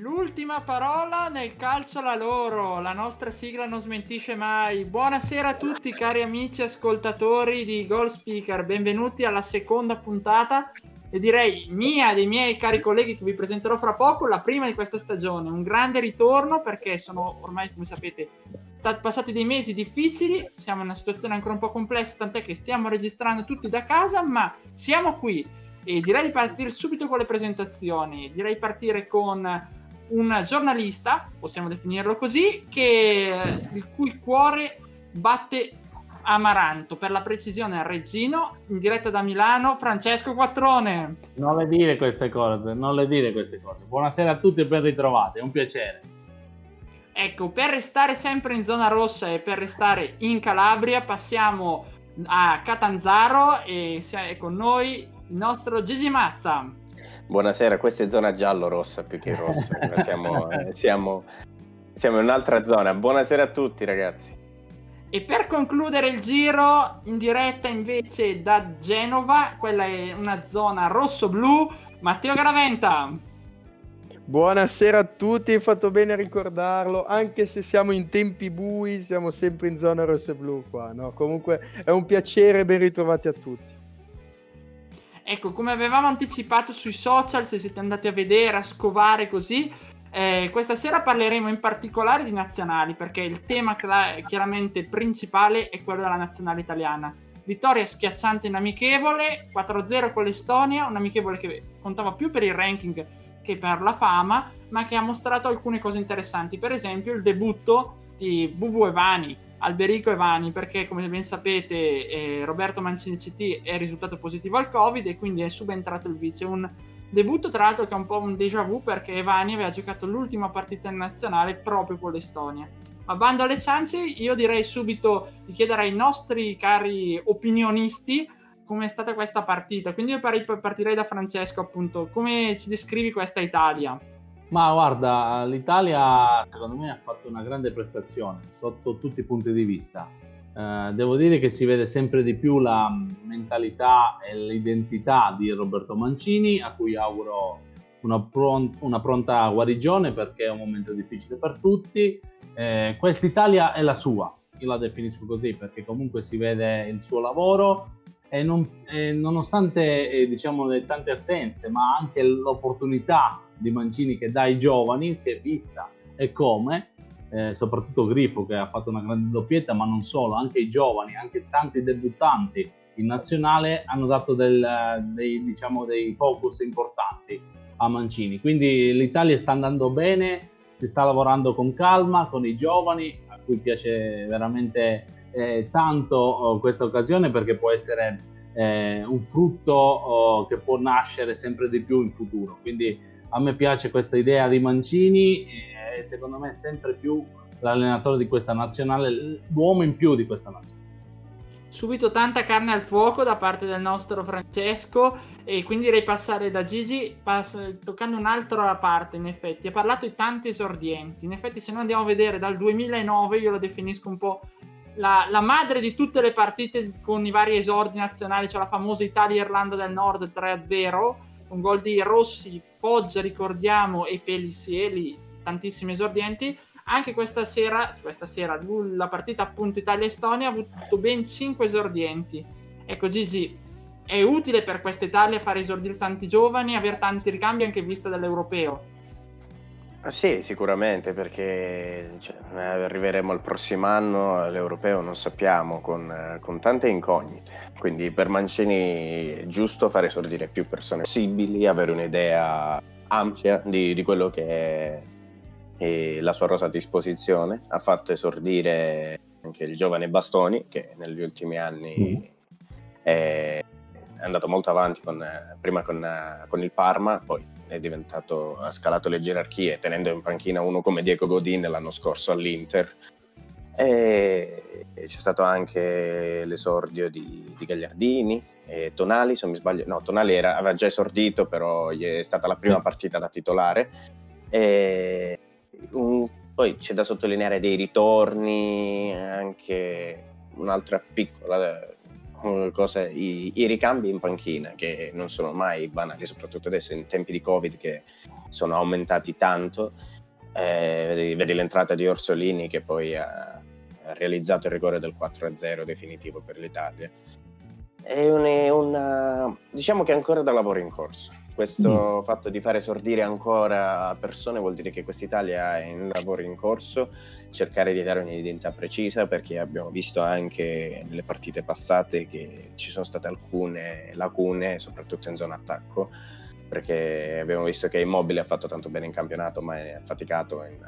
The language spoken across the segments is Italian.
L'ultima parola nel calcio la loro, la nostra sigla non smentisce mai. Buonasera a tutti cari amici ascoltatori di Goal Speaker, benvenuti alla seconda puntata e direi mia e dei miei cari colleghi che vi presenterò fra poco, la prima di questa stagione. Un grande ritorno perché sono ormai, come sapete, stati passati dei mesi difficili, siamo in una situazione ancora un po' complessa, tant'è che stiamo registrando tutti da casa, ma siamo qui. E direi di partire subito con le presentazioni. Direi di partire con un giornalista, possiamo definirlo così, che, il cui cuore batte Amaranto, per la precisione Reggino, in diretta da Milano, Francesco Quattrone. Non le dire queste cose, non le dire queste cose. Buonasera a tutti e ben ritrovati, è un piacere. Ecco, per restare sempre in zona rossa e per restare in Calabria, passiamo a Catanzaro e è con noi il nostro Gigi Mazza. Buonasera, questa è zona giallo-rossa più che rossa. siamo, siamo, siamo in un'altra zona. Buonasera a tutti, ragazzi. E per concludere il giro in diretta invece da Genova, quella è una zona rosso-blu, Matteo Garaventa. Buonasera a tutti, hai fatto bene a ricordarlo, anche se siamo in tempi bui, siamo sempre in zona rosso-blu qua, no? Comunque è un piacere, ben ritrovati a tutti. Ecco, come avevamo anticipato sui social, se siete andati a vedere, a scovare così, eh, questa sera parleremo in particolare di nazionali, perché il tema cla- chiaramente principale è quello della nazionale italiana. Vittoria schiacciante in amichevole, 4-0 con l'Estonia, un amichevole che contava più per il ranking che per la fama, ma che ha mostrato alcune cose interessanti. Per esempio il debutto di Bubu Evani, Alberico Evani perché come ben sapete eh, Roberto Mancini CT è risultato positivo al Covid e quindi è subentrato il vice. Un debutto tra l'altro che è un po' un déjà vu perché Evani aveva giocato l'ultima partita in nazionale proprio con l'Estonia. Ma bando alle ciance, io direi subito di chiedere ai nostri cari opinionisti come è stata questa partita. Quindi io partirei da Francesco appunto, come ci descrivi questa Italia? Ma guarda, l'Italia secondo me ha fatto una grande prestazione sotto tutti i punti di vista. Eh, devo dire che si vede sempre di più la mentalità e l'identità di Roberto Mancini, a cui auguro una, pront- una pronta guarigione perché è un momento difficile per tutti. Eh, Questa Italia è la sua, io la definisco così perché comunque si vede il suo lavoro e, non, e nonostante eh, diciamo, le tante assenze, ma anche l'opportunità di Mancini che dà ai giovani si è vista e come, eh, soprattutto Grifo che ha fatto una grande doppietta, ma non solo, anche i giovani, anche tanti debuttanti in nazionale hanno dato del, dei, diciamo, dei focus importanti a Mancini. Quindi l'Italia sta andando bene, si sta lavorando con calma, con i giovani, a cui piace veramente eh, tanto oh, questa occasione perché può essere eh, un frutto oh, che può nascere sempre di più in futuro. Quindi a me piace questa idea di Mancini e secondo me è sempre più l'allenatore di questa nazionale, l'uomo in più di questa nazionale. Subito tanta carne al fuoco da parte del nostro Francesco e quindi direi passare da Gigi pass- toccando un'altra parte in effetti. Ha parlato di tanti esordienti, in effetti se noi andiamo a vedere dal 2009 io lo definisco un po' la, la, madre di tutte le partite con i vari esordi nazionali, cioè la famosa Italia-Irlanda del Nord 3-0, un gol di Rossi, Foggia, ricordiamo, e Pellissieli, tantissimi esordienti. Anche questa sera, questa sera, la partita appunto Italia-Estonia ha avuto ben 5 esordienti. Ecco Gigi, è utile per questa Italia fare esordire tanti giovani, avere tanti ricambi anche in vista dell'europeo? Ah, sì, sicuramente, perché cioè, arriveremo al prossimo anno all'europeo, non sappiamo, con, con, tante incognite. Quindi per Mancini è giusto fare esordire più persone possibili, avere un'idea ampia di, di quello che è, la sua rosa a disposizione. Ha fatto esordire anche il giovane Bastoni, che negli ultimi anni mm. è, è andato molto avanti con, prima con, con, il Parma, poi è diventato, ha scalato le gerarchie tenendo in panchina uno come Diego Godin l'anno scorso all'Inter. E c'è stato anche l'esordio di, di Gagliardini, e Tonali, se non mi sbaglio, no, Tonali era, aveva già esordito, però gli è stata la prima partita da titolare. E un, poi c'è da sottolineare dei ritorni, anche un'altra piccola eh, cosa, i, i, ricambi in panchina che non sono mai banali, soprattutto adesso in tempi di Covid che sono aumentati tanto. Eh, vedi, l'entrata di Orsolini che poi ha, realizzato il rigore del 4-0 definitivo per l'Italia. È una, una, diciamo che è ancora da lavoro in corso. Questo mm. fatto di fare esordire ancora persone vuol dire che quest'Italia è in lavoro in corso cercare di dare un'identità precisa perché abbiamo visto anche nelle partite passate che ci sono state alcune lacune, soprattutto in zona attacco, perché abbiamo visto che Immobile ha fatto tanto bene in campionato ma è faticato in,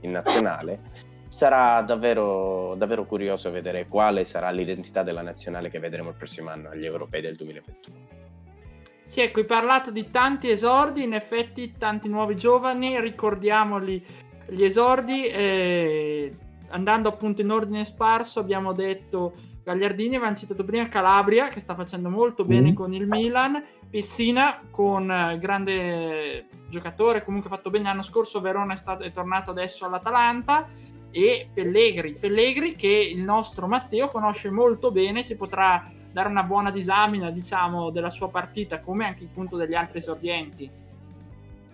in nazionale. Sarà davvero, davvero curioso vedere quale sarà l'identità della nazionale che vedremo il prossimo anno agli europei del 2021. Sì, ecco, hai parlato di tanti esordi, in effetti tanti nuovi giovani, ricordiamoli gli esordi, eh, andando appunto in ordine sparso, abbiamo detto Gagliardini, avevamo citato prima Calabria, che sta facendo molto bene mm. con il Milan, Pessina con eh, grande giocatore, comunque ha fatto bene l'anno scorso, Verona è, stato, è tornato adesso all'Atalanta, e Pellegri, Pellegri che il nostro Matteo conosce molto bene, si potrà dare una buona disamina diciamo della sua partita come anche il punto degli altri esordienti.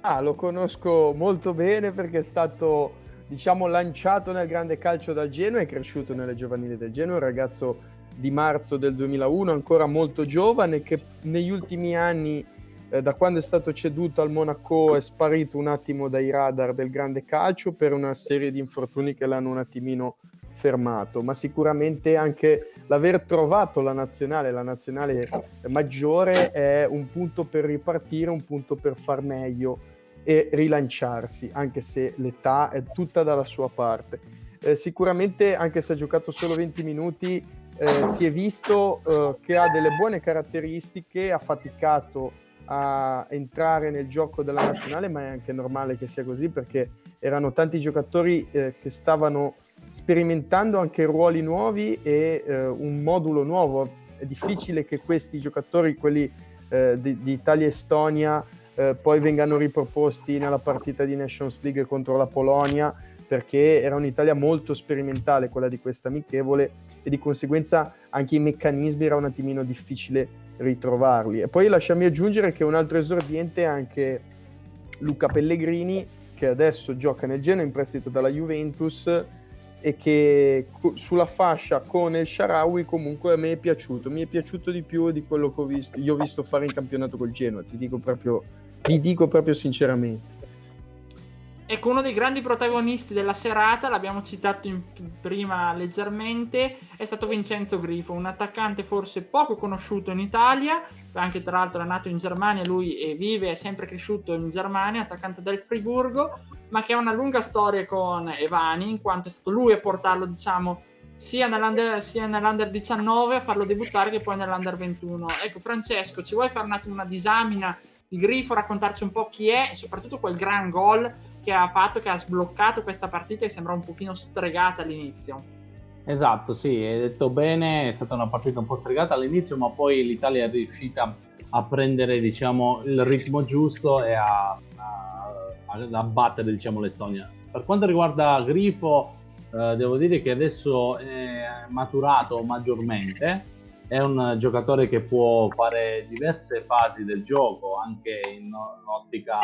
Ah, lo conosco molto bene perché è stato, diciamo, lanciato nel grande calcio dal Genoa e cresciuto nelle giovanili del Genoa, un ragazzo di marzo del 2001, ancora molto giovane, che negli ultimi anni, eh, da quando è stato ceduto al Monaco, è sparito un attimo dai radar del grande calcio per una serie di infortuni che l'hanno un attimino fermato, ma sicuramente anche l'aver trovato la nazionale, la nazionale maggiore, è un punto per ripartire, un punto per far meglio e rilanciarsi, anche se l'età è tutta dalla sua parte. Eh, sicuramente, anche se ha giocato solo 20 minuti, eh, si è visto eh, che ha delle buone caratteristiche, ha faticato a entrare nel gioco della nazionale, ma è anche normale che sia così perché erano tanti giocatori eh, che stavano sperimentando anche ruoli nuovi e eh, un modulo nuovo. È difficile che questi giocatori, quelli eh, di, di Italia-Estonia, eh, poi vengano riproposti nella partita di Nations League contro la Polonia perché era un'Italia molto sperimentale quella di questa amichevole e di conseguenza anche i meccanismi era un attimino difficile ritrovarli. E poi lasciami aggiungere che un altro esordiente è anche Luca Pellegrini che adesso gioca nel Genoa in prestito dalla Juventus e che sulla fascia con il Sharawi comunque a me è piaciuto, mi è piaciuto di più di quello che ho visto, io ho visto fare in campionato col Genoa, ti dico proprio, vi dico proprio sinceramente. Ecco, uno dei grandi protagonisti della serata, l'abbiamo citato in, prima leggermente, è stato Vincenzo Grifo, un attaccante forse poco conosciuto in Italia, anche tra l'altro è nato in Germania, lui vive, è sempre cresciuto in Germania, attaccante del Friburgo, ma che ha una lunga storia con Evani, in quanto è stato lui a portarlo, diciamo, sia nell'under, sia nell'under 19 a farlo debuttare che poi nell'under 21. Ecco, Francesco, ci vuoi fare un attimo una disamina di Grifo, raccontarci un po' chi è e soprattutto quel gran gol che ha fatto, che ha sbloccato questa partita che sembra un pochino stregata all'inizio. Esatto, sì, hai detto bene, è stata una partita un po' stregata all'inizio, ma poi l'Italia è riuscita a prendere diciamo, il ritmo giusto e a, a, a battere diciamo, l'Estonia. Per quanto riguarda Grifo, eh, devo dire che adesso è maturato maggiormente, è un giocatore che può fare diverse fasi del gioco, anche in un'ottica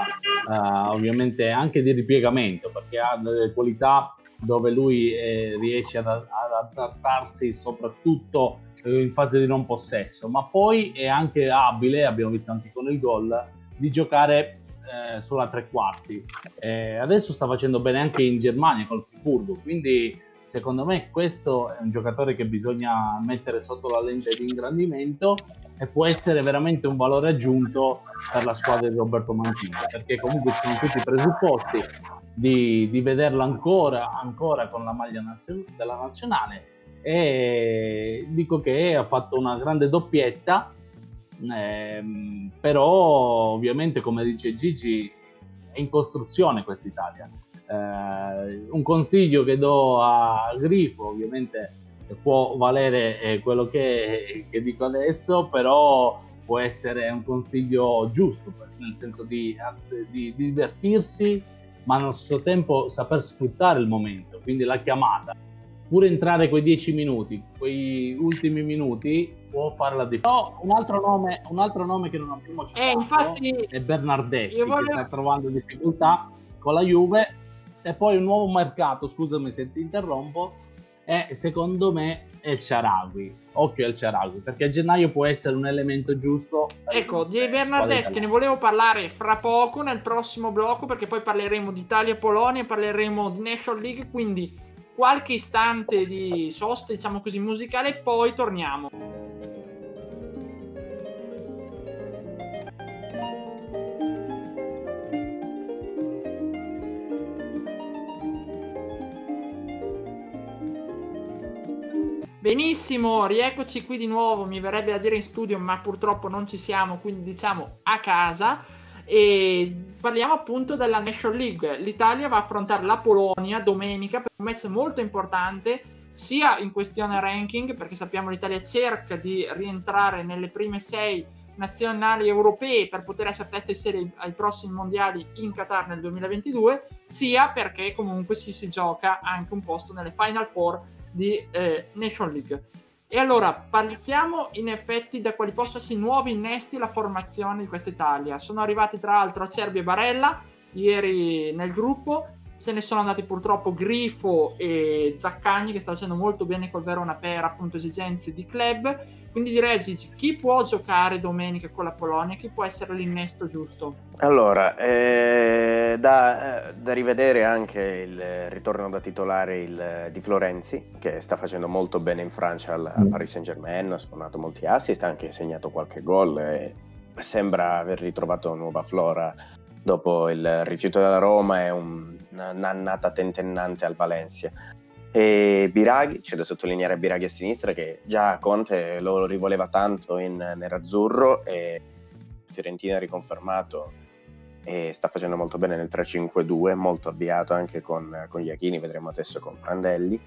uh, ovviamente anche di ripiegamento, perché ha delle qualità dove lui eh, riesce ad, ad adattarsi soprattutto eh, in fase di non possesso, ma poi è anche abile, abbiamo visto anche con il gol, di giocare eh, sulla tre quarti. Eh, adesso sta facendo bene anche in Germania col Friburgo, quindi Secondo me questo è un giocatore che bisogna mettere sotto la lente di ingrandimento e può essere veramente un valore aggiunto per la squadra di Roberto Mancini, perché comunque ci sono tutti i presupposti di, di vederlo ancora, ancora con la maglia nazio- della nazionale e dico che ha fatto una grande doppietta ehm, però ovviamente come dice Gigi è in costruzione questa Italia. Eh, un consiglio che do a Grifo ovviamente può valere eh, quello che, che, dico adesso, però può essere un consiglio giusto, nel senso di, di, di divertirsi, ma allo stesso tempo saper sfruttare il momento, quindi la chiamata. Pure entrare quei dieci minuti, quei ultimi minuti, può fare la differenza. No, un altro nome, un altro nome che non abbiamo citato eh, infatti, è Bernardeschi, voglio... che sta trovando difficoltà con la Juve, e poi un nuovo mercato, scusami se ti interrompo, è secondo me il Sharawi. Occhio al Sharawi, perché a gennaio può essere un elemento giusto. Ecco, di Bernardeschi ne volevo parlare fra poco nel prossimo blocco, perché poi parleremo di Italia e Polonia, parleremo di National League, quindi qualche istante di sosta, diciamo così, musicale, e poi torniamo. Benissimo, rieccoci qui di nuovo, mi verrebbe da dire in studio, ma purtroppo non ci siamo, quindi diciamo a casa. E parliamo appunto della National League. L'Italia va a affrontare la Polonia domenica per un match molto importante, sia in questione ranking, perché sappiamo l'Italia cerca di rientrare nelle prime sei nazionali europee per poter essere testa di serie ai prossimi mondiali in Qatar nel 2022, sia perché comunque si, si gioca anche un posto nelle Final Four di eh, Nation League. E allora partiamo in effetti da quali possono essere i nuovi innesti alla formazione di questa Italia. Sono arrivati tra l'altro Cerbi e Barella ieri nel gruppo, se ne sono andati purtroppo Grifo e Zaccagni che sta facendo molto bene col Verona per appunto esigenze di club quindi direi Gigi, chi può giocare domenica con la Polonia? Chi può essere l'innesto giusto? Allora, eh, da, eh, da, rivedere anche il ritorno da titolare il, di Florenzi, che sta facendo molto bene in Francia al, al mm. Paris Saint Germain, ha suonato molti assist, ha anche segnato qualche gol e sembra aver ritrovato nuova flora dopo il rifiuto della Roma e un, un'annata tentennante al Valencia. E Biraghi, c'è da sottolineare Biraghi a sinistra che già Conte lo rivoleva tanto in nerazzurro e Fiorentina ha riconfermato e sta facendo molto bene nel 3-5-2, molto avviato anche con, con Iachini, vedremo adesso con Prandelli.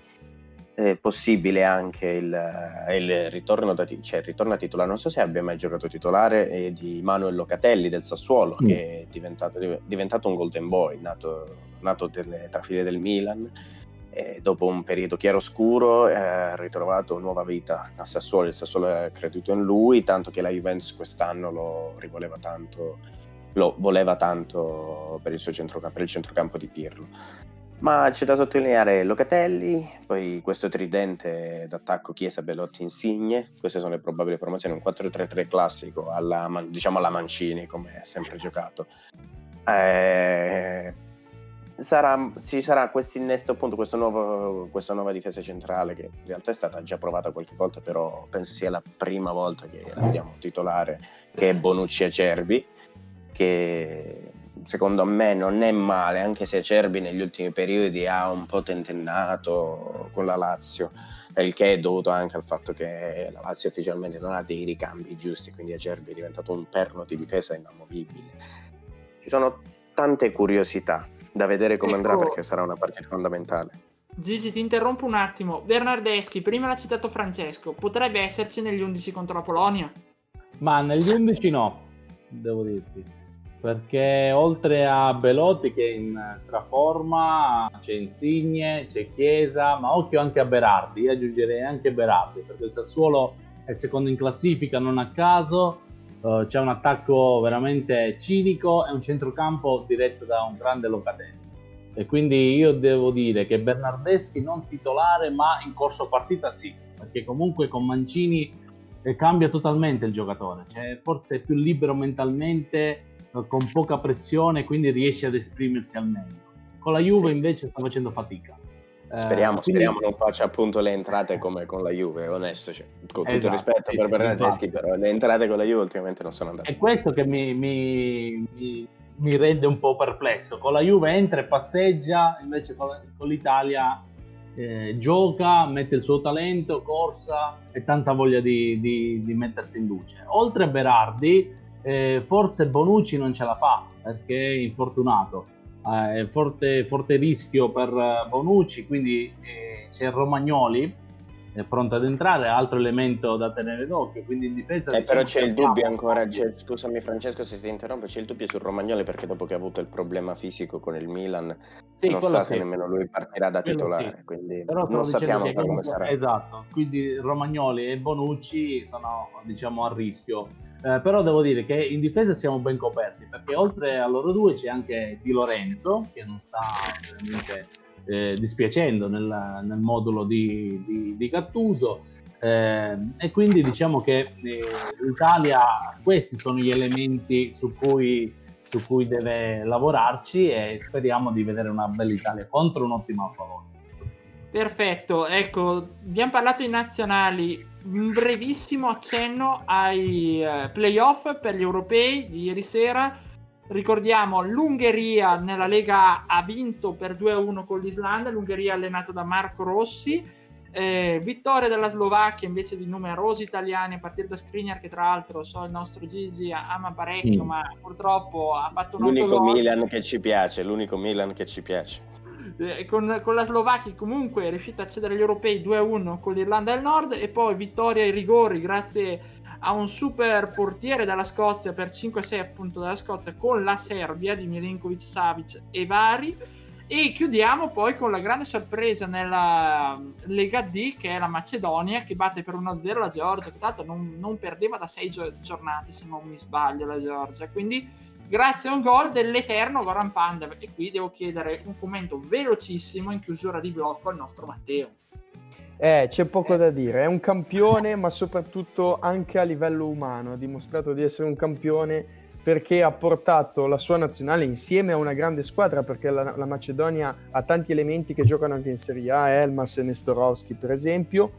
È possibile anche il, il, ritorno da, cioè il ritorno a titolare, non so se abbia mai giocato titolare, è di Manuel Locatelli del Sassuolo, mm. che è diventato, diventato, un golden boy, nato, nato delle trafile del Milan e dopo un periodo chiaroscuro eh, ha ritrovato nuova vita a Sassuolo, il Sassuolo ha creduto in lui, tanto che la Juventus quest'anno lo rivoleva tanto, lo voleva tanto per il suo centrocampo, per il centrocampo di Pirlo. Ma c'è da sottolineare Locatelli, poi questo tridente d'attacco Chiesa, Belotti, Insigne, queste sono le probabili promozioni, un 4-3-3 classico alla, diciamo alla Mancini come è sempre giocato. Eh, sarà, ci sarà questo innesto appunto questo nuovo, questa nuova difesa centrale che in realtà è stata già provata qualche volta però penso sia la prima volta che la vediamo titolare che è Bonucci Acerbi che secondo me non è male anche se Acerbi negli ultimi periodi ha un po' tentennato con la Lazio il che è dovuto anche al fatto che la Lazio ufficialmente non ha dei ricambi giusti quindi Acerbi è diventato un perno di difesa inamovibile ci sono tante curiosità da vedere come ecco, andrà perché sarà una partita fondamentale. Gigi, ti interrompo un attimo. Bernardeschi, prima l'ha citato Francesco, potrebbe esserci negli 11 contro la Polonia? Ma negli 11 no, devo dirti. Perché oltre a Belotti che è in straforma, c'è Insigne, c'è Chiesa, ma occhio anche a Berardi, io aggiungerei anche Berardi, perché il Sassuolo è secondo in classifica non a caso, uh, c'è un attacco veramente cinico e un centrocampo diretto da un grande Locatelli. E quindi io devo dire che Bernardeschi non titolare, ma in corso partita sì, perché comunque con Mancini eh, cambia totalmente il giocatore, cioè, forse è più libero mentalmente, con poca pressione, quindi riesce ad esprimersi al meglio. Con la Juve sì. invece sta facendo fatica. Speriamo, eh, quindi... speriamo non faccia appunto le entrate come con la Juve, onesto, cioè, con tutto esatto, il rispetto sì, per Bernardeschi, però le entrate con la Juve ultimamente non sono andate. È questo che mi, mi, mi, mi, rende un po' perplesso, con la Juve entra e passeggia, invece con, con l'Italia eh, gioca, mette il suo talento, corsa e tanta voglia di, di, di mettersi in luce. Oltre a Berardi, eh, forse Bonucci non ce la fa perché è infortunato. Eh, forte, forte rischio per Bonucci, quindi eh, c'è Romagnoli è pronto ad entrare, altro elemento da tenere d'occhio. Quindi in difesa. Eh, diciamo però c'è il dubbio ancora. C'è, scusami, Francesco, se ti interrompo. C'è il dubbio su Romagnoli perché dopo che ha avuto il problema fisico con il Milan, sì, non sa sì. se nemmeno lui partirà da quello titolare. Sì. Quindi però non sappiamo come comunque, sarà. Esatto, quindi Romagnoli e Bonucci sono diciamo a rischio. Eh, però devo dire che in difesa siamo ben coperti perché oltre a loro due c'è anche Di Lorenzo che non sta veramente eh, dispiacendo nel, nel, modulo di, di, di Gattuso. Eh, e quindi diciamo che eh, l'Italia, questi sono gli elementi su cui, su cui deve lavorarci e speriamo di vedere una bella Italia contro un'ottima Polonia. Perfetto, ecco, abbiamo parlato di nazionali, un brevissimo accenno ai uh, playoff per gli europei di ieri sera Ricordiamo, l'Ungheria nella Lega A ha vinto per 2-1 con l'Islanda, l'Ungheria allenata da Marco Rossi. Eh, vittoria della Slovacchia invece di numerosi italiani a partire da Skriniar che tra l'altro so il nostro Gigi ama parecchio mm. ma purtroppo ha fatto un l'unico Milan che ci piace l'unico Milan che ci piace eh, con, con, la Slovacchia comunque è riuscita a accedere agli europei 2-1 con l'Irlanda del Nord e poi vittoria ai rigori grazie ha un super portiere dalla Scozia per 5-6 appunto dalla Scozia con la Serbia di Milinkovic, Savic e vari. E chiudiamo poi con la grande sorpresa nella Lega D che è la Macedonia che batte per 1-0 la Georgia che tanto non, non perdeva da 6 giornate se non mi sbaglio la Georgia. Quindi grazie a un gol dell'eterno Goran Pandev. E qui devo chiedere un commento velocissimo in chiusura di blocco al nostro Matteo eh, c'è poco da dire, è un campione, ma soprattutto anche a livello umano. Ha dimostrato di essere un campione perché ha portato la sua nazionale insieme a una grande squadra, perché la, la Macedonia ha tanti elementi che giocano anche in Serie A, Elmas e Nestorovski per esempio,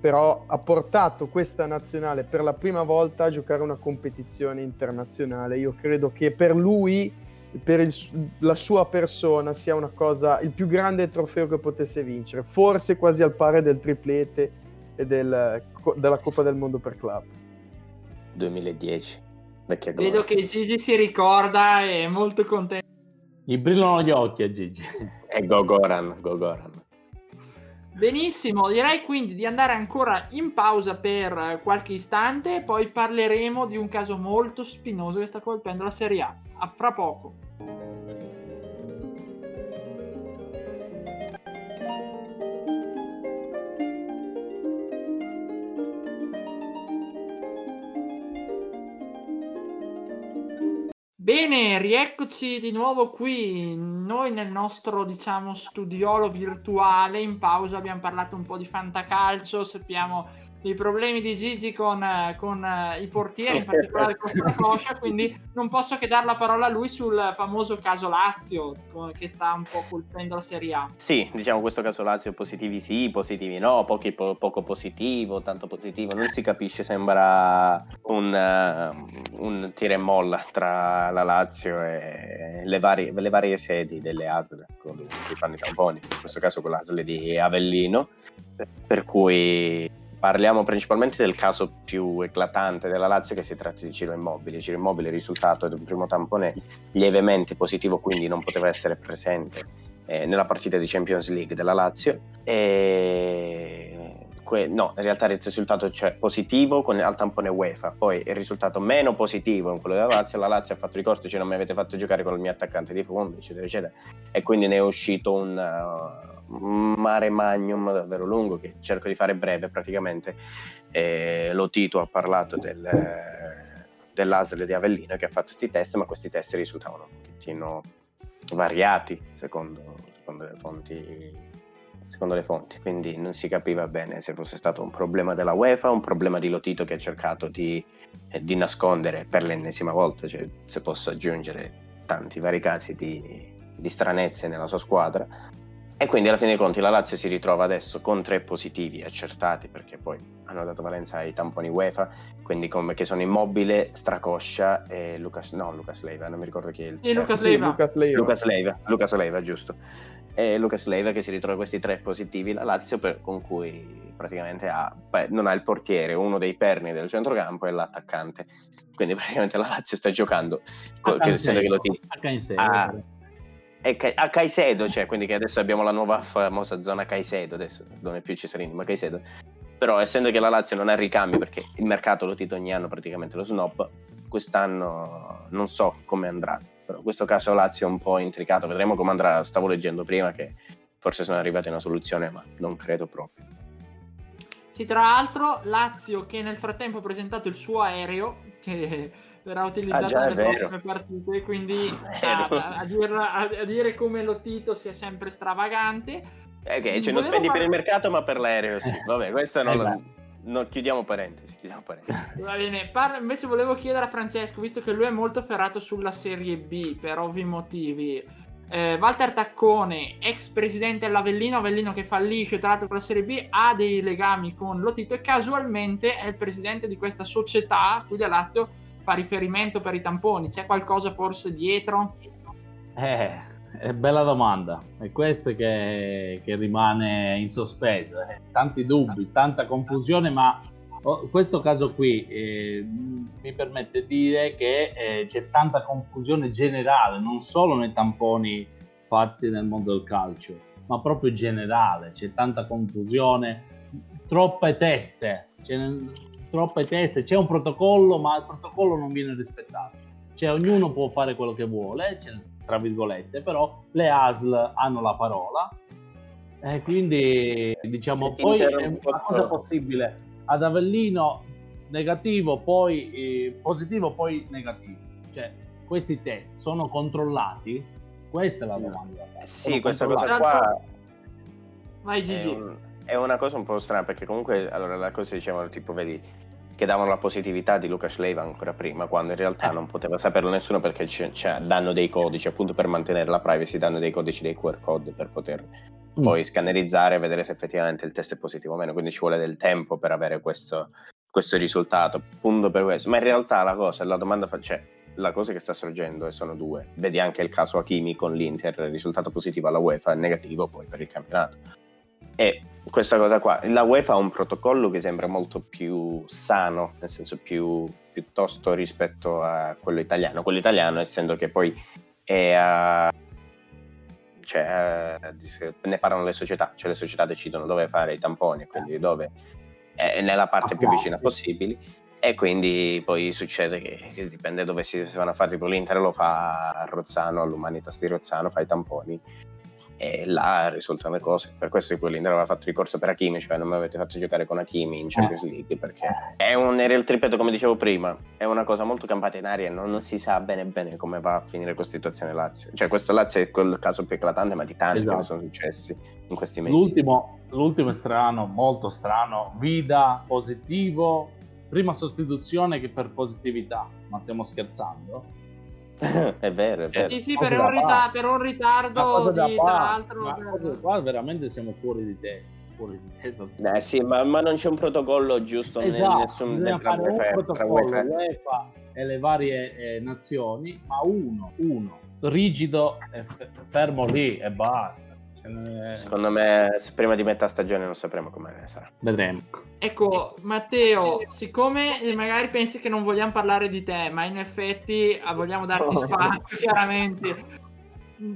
però ha portato questa nazionale per la prima volta a giocare una competizione internazionale. Io credo che per lui per il, la sua persona sia una cosa, il più grande trofeo che potesse vincere, forse quasi al pari del triplete e del, della Coppa del Mondo per club. 2010. Vedo che Gigi si ricorda e è molto contento. Gli brillano gli occhi a Gigi. E Gogoran, Gogoran. Benissimo, direi quindi di andare ancora in pausa per qualche istante, poi parleremo di un caso molto spinoso che sta colpendo la Serie A. A fra poco. Bene, rieccoci di nuovo qui. Noi nel nostro, diciamo, studiolo virtuale in pausa abbiamo parlato un po' di fantacalcio, sappiamo i problemi di Gigi con, con uh, i portieri, in particolare con Stracoscia, quindi non posso che dare la parola a lui sul famoso caso Lazio che sta un po' colpendo la Serie A. Sì, diciamo questo caso Lazio positivi sì, positivi no, pochi, po- poco positivo, tanto positivo, non si capisce, sembra un, uh, un tira e molla tra la Lazio e le varie, le varie sedi delle ASL con cui fanno i tamponi, in questo caso con l'ASL di Avellino, per cui Parliamo principalmente del caso più eclatante della Lazio che si tratta di Ciro Immobile. Ciro Immobile è risultato di un primo tampone lievemente positivo, quindi non poteva essere presente eh, nella partita di Champions League della Lazio. E... Que- no, in realtà il risultato cioè, positivo con, al tampone UEFA, poi il risultato meno positivo in quello della Lazio, la Lazio ha fatto ricorso, cioè non mi avete fatto giocare con il mio attaccante di fondo, eccetera, eccetera, e quindi ne è uscito un, uh, mare magnum davvero lungo che cerco di fare breve praticamente eh, lo Tito ha parlato del, dell'ASL di Avellino che ha fatto questi test ma questi test risultavano un pochettino variati secondo, secondo, le fonti, secondo le fonti quindi non si capiva bene se fosse stato un problema della UEFA un problema di Lotito che ha cercato di, eh, di nascondere per l'ennesima volta cioè se posso aggiungere tanti vari casi di, di stranezze nella sua squadra e quindi alla fine dei conti la Lazio si ritrova adesso con tre positivi accertati perché poi hanno dato valenza ai tamponi UEFA, quindi come che sono Immobile, Stracoscia e Lucas, no Lucas Leiva, non mi ricordo chi è il sì, Lucas Leiva. Lucas Leiva. Lucas Leiva, Lucas Leiva, giusto. e Lucas Leiva che si ritrova questi tre positivi la Lazio per, con cui praticamente ha, beh, non ha il portiere, uno dei perni del centrocampo e l'attaccante quindi praticamente la Lazio sta giocando essendo che lo ti... a, Caicedo cioè, quindi che adesso abbiamo la nuova famosa zona Caicedo adesso non è più Cesarini ma Caicedo però essendo che la Lazio non ha ricambi perché il mercato lo tita ogni anno praticamente lo snob quest'anno non so come andrà però in questo caso Lazio è un po' intricato, vedremo come andrà. Stavo leggendo prima che forse sono arrivati a una soluzione, ma non credo proprio. Sì, tra l'altro Lazio che nel frattempo ha presentato il suo aereo che verrà utilizzato ah, già, nelle prossime partite, quindi a, a, dirla, a, a, dire come lo Tito sia sempre stravagante. Eh, ok, cioè non spendi far... per il mercato ma per l'aereo sì. Vabbè, questo non, lo, No, chiudiamo parentesi, chiudiamo parentesi. Va bene, Par- invece volevo chiedere a Francesco, visto che lui è molto ferrato sulla Serie B per ovvi motivi. Eh, Walter Taccone, ex presidente dell'Avellino, Avellino che fallisce tra l'altro con la Serie B, ha dei legami con Lotito e casualmente è il presidente di questa società a cui la Lazio fa riferimento per i tamponi. C'è qualcosa forse dietro? Eh, è bella domanda, è questo che, che rimane in sospeso. Eh. Tanti dubbi, tanta confusione, ma oh, questo caso qui eh, mi permette di dire che eh, c'è tanta confusione generale, non solo nei tamponi fatti nel mondo del calcio, ma proprio generale. C'è tanta confusione, troppe teste, c'è, troppe teste, c'è un protocollo, ma il protocollo non viene rispettato. Cioè ognuno può fare quello che vuole, c'è tra virgolette, però le ASL hanno la parola. E quindi diciamo poi è una cosa possibile. Ad Avellino negativo poi eh, positivo poi negativo. Cioè questi test sono controllati? Questa è la domanda. Eh, sì questa cosa qua vai Gigi. è, un, è, una cosa un po' strana perché comunque allora la cosa dicevano tipo vedi che davano la positività di Lucas Leiva ancora prima, quando in realtà eh. non poteva saperlo nessuno perché c- c- danno dei codici, appunto per mantenere la privacy, danno dei codici, dei QR code per poter mm. poi scannerizzare e vedere se effettivamente il test è positivo o meno, quindi ci vuole del tempo per avere questo, questo risultato, appunto per questo. Ma in realtà la cosa, la domanda fa, cioè, la cosa che sta sorgendo e sono due. Vedi anche il caso Hakimi con l'Inter, risultato positivo alla UEFA, negativo poi per il campionato. E questa cosa qua, la UEFA ha un protocollo che sembra molto più sano, nel senso più piuttosto rispetto a quello italiano. Quello italiano, essendo che poi è a, cioè, ne parlano le società, cioè le società decidono dove fare i tamponi, quindi dove è nella parte più vicina possibile. E quindi poi succede che, che dipende dove si vanno a fare, tipo l'Inter lo fa a Rozzano, all'Umanitas di Rozzano, fa i tamponi e là risultano le cose. Per questo l'Inter aveva fatto ricorso per Hakimi, cioè non mi avete fatto giocare con Hakimi in Champions League perché è un, ripeto come dicevo prima, è una cosa molto campata in aria e non, non, si sa bene bene come va a finire questa situazione Lazio. Cioè questo Lazio è quel caso più eclatante, ma di tanti esatto. che sono successi in questi mesi. L'ultimo, l'ultimo è strano, molto strano, Vida positivo, prima sostituzione che per positività, ma stiamo scherzando? è vero, è vero. Sì, sì, per un, rita- per un, ritardo di, tra l'altro... Ma per... qua veramente siamo fuori di testa. Fuori di testa. Eh sì, ma, ma, non c'è un protocollo giusto esatto, nessun bisogna fare un protocollo UEFA e le varie eh, nazioni, ma uno, uno, rigido e fermo lì e basta. Secondo me, prima di metà stagione non sapremo come sarà. Vedremo. Ecco, Matteo, siccome magari pensi che non vogliamo parlare di te, ma in effetti ah, vogliamo darti spazio, chiaramente.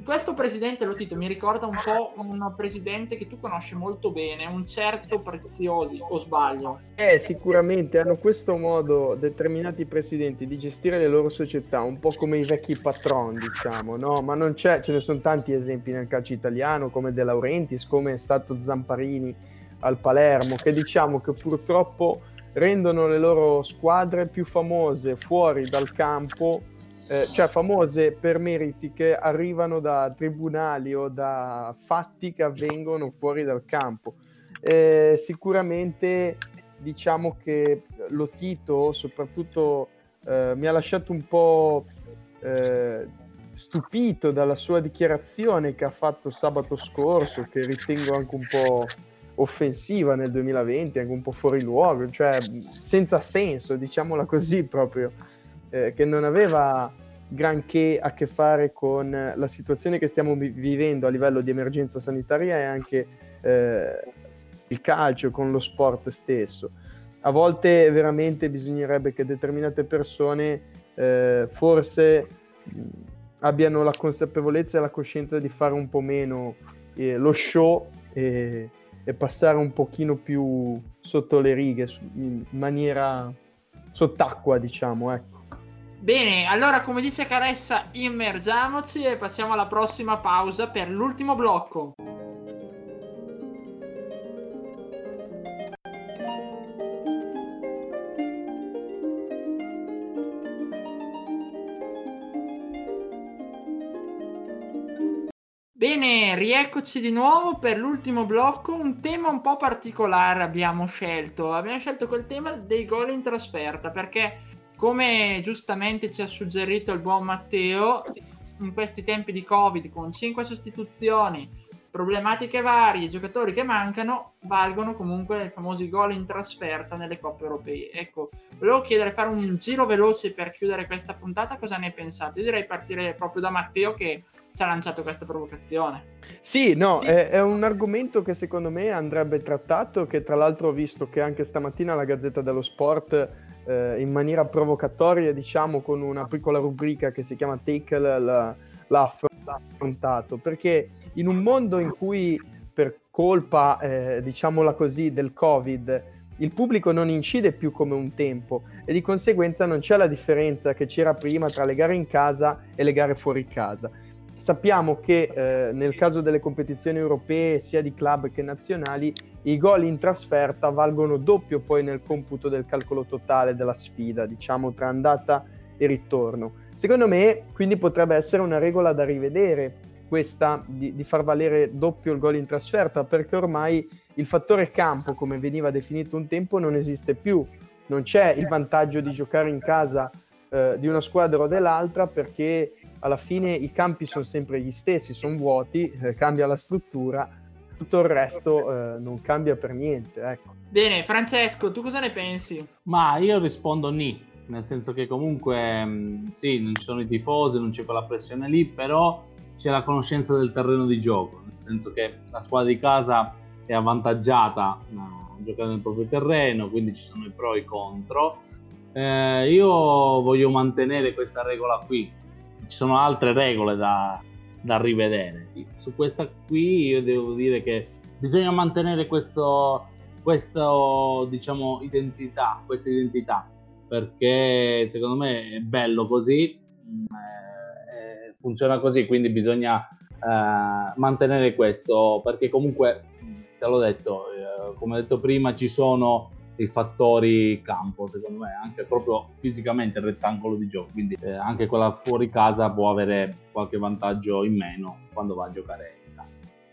Questo presidente Lotito mi ricorda un po' un presidente che tu conosci molto bene, un certo Preziosi, o sbaglio? Eh, sicuramente hanno questo modo determinati presidenti di gestire le loro società, un po' come i vecchi patron, diciamo, no? Ma non c'è, ce ne sono tanti esempi nel calcio italiano, come De Laurentiis, come è stato Zamparini al Palermo, che diciamo che purtroppo rendono le loro squadre più famose fuori dal campo eh, cioè famose per meriti che arrivano da tribunali o da fatti che avvengono fuori dal campo. Eh, sicuramente diciamo che lo Tito soprattutto eh, mi ha lasciato un po' eh, stupito dalla sua dichiarazione che ha fatto sabato scorso, che ritengo anche un po' offensiva nel 2020, anche un po' fuori luogo, cioè senza senso, diciamola così proprio eh, che non aveva granché a che fare con la situazione che stiamo vi- vivendo a livello di emergenza sanitaria e anche eh, il calcio, con lo sport stesso. A volte veramente bisognerebbe che determinate persone eh, forse mh, abbiano la consapevolezza e la coscienza di fare un po' meno eh, lo show e, e, passare un pochino più sotto le righe, in maniera sott'acqua, diciamo, ecco. Bene, allora come dice Caressa, immergiamoci e passiamo alla prossima pausa per l'ultimo blocco. Bene, rieccoci di nuovo per l'ultimo blocco. Un tema un po' particolare abbiamo scelto. Abbiamo scelto quel tema dei gol in trasferta perché, come giustamente ci ha suggerito il buon Matteo, in questi tempi di Covid, con 5 sostituzioni, problematiche varie, giocatori che mancano, valgono comunque i famosi gol in trasferta nelle coppe europee. Ecco, volevo chiedere, fare un giro veloce per chiudere questa puntata, cosa ne pensate? Io direi partire proprio da Matteo che ci ha lanciato questa provocazione. Sì, no, sì. È, è, un argomento che secondo me andrebbe trattato, che tra l'altro ho visto che anche stamattina la Gazzetta dello Sport eh, in maniera provocatoria, diciamo con una piccola rubrica che si chiama Take l'ha, l'ha affrontato, perché in un mondo in cui per colpa, eh, diciamola così, del Covid, il pubblico non incide più come un tempo e di conseguenza non c'è la differenza che c'era prima tra le gare in casa e le gare fuori casa Sappiamo che eh, nel caso delle competizioni europee, sia di club che nazionali, i gol in trasferta valgono doppio poi nel computo del calcolo totale della sfida, diciamo tra andata e ritorno. Secondo me, quindi potrebbe essere una regola da rivedere questa di, di far valere doppio il gol in trasferta, perché ormai il fattore campo, come veniva definito un tempo, non esiste più. Non c'è il vantaggio di giocare in casa eh, di una squadra o dell'altra perché alla fine i campi sono sempre gli stessi, sono vuoti, eh, cambia la struttura, tutto il resto eh, non cambia per niente. Ecco. Bene, Francesco, tu cosa ne pensi? Ma io rispondo ni, nel senso che comunque mm, sì, non ci sono i tifosi, non c'è quella pressione lì, però c'è la conoscenza del terreno di gioco, nel senso che la squadra di casa è avvantaggiata a giocare nel proprio terreno, quindi ci sono i pro e i contro. Eh, io voglio mantenere questa regola qui, ci sono altre regole da, da rivedere. Su questa qui io devo dire che bisogna mantenere questo, questo diciamo, identità, questa identità, perché secondo me è bello così, mm, eh, funziona così, quindi bisogna eh, mantenere questo, perché comunque, te l'ho detto, eh, come ho detto prima, ci sono i fattori campo, secondo me, anche proprio fisicamente il rettangolo di gioco, quindi eh, anche quella fuori casa può avere qualche vantaggio in meno quando va a giocare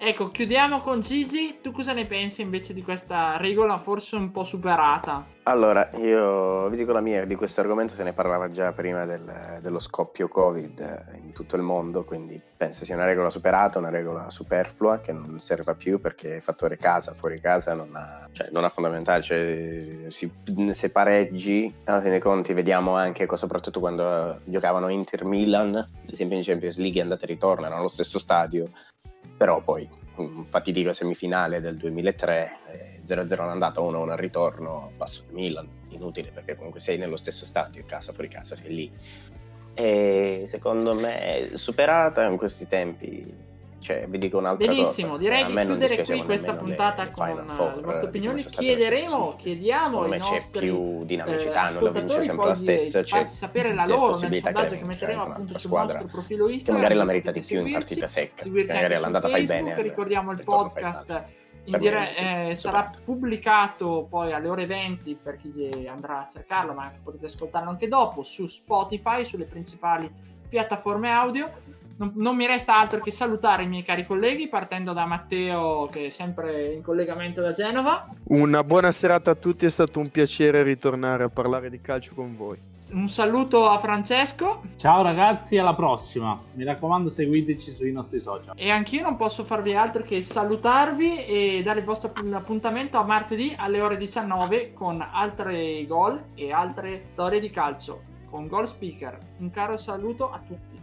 Ecco, chiudiamo con Gigi. Tu cosa ne pensi invece di questa regola forse un po' superata? Allora, io vi dico la mia, di questo argomento se ne parlava già prima del, dello scoppio Covid in tutto il mondo, quindi penso sia una regola superata, una regola superflua che non serva più perché fattore casa, fuori casa non ha, cioè, non ha fondamentale, cioè, si, se pareggi, alla fine dei conti vediamo anche, soprattutto quando giocavano Inter-Milan, ad esempio in Champions League andata e ritorno, erano allo stesso stadio, però poi un fatidico semifinale del 2003, eh, 0-0 all'andata, 1-1 al ritorno, passo il Milan, inutile perché comunque sei nello stesso stadio, casa fuori casa, sei lì. E secondo me superata in questi tempi cioè, vi dico un'altra Benissimo, cosa. direi di chiudere qui questa puntata le, con le vostre opinioni. Chiederemo, chiediamo ai nostri c'è più dinamicità, eh, non vince sempre la stessa. C'è sapere la loro nel sondaggio che metteremo appunto sul nostro profilo Instagram. Che magari la merita di più in partita secca. Magari all'andata fai bene. Ricordiamo il podcast. Dire- eh, sarà pubblicato poi alle ore 20 per chi andrà a cercarlo, ma potete ascoltarlo anche dopo su Spotify, sulle principali piattaforme audio non, non, mi resta altro che salutare i miei cari colleghi, partendo da Matteo, che è sempre in collegamento da Genova. Una buona serata a tutti, è stato un piacere ritornare a parlare di calcio con voi. Un saluto a Francesco. Ciao ragazzi, alla prossima. Mi raccomando, seguiteci sui nostri social. E anch'io non posso farvi altro che salutarvi e dare il vostro appuntamento a martedì alle ore 19 con altri gol e altre storie di calcio. con Goal Speaker. Un caro saluto a tutti.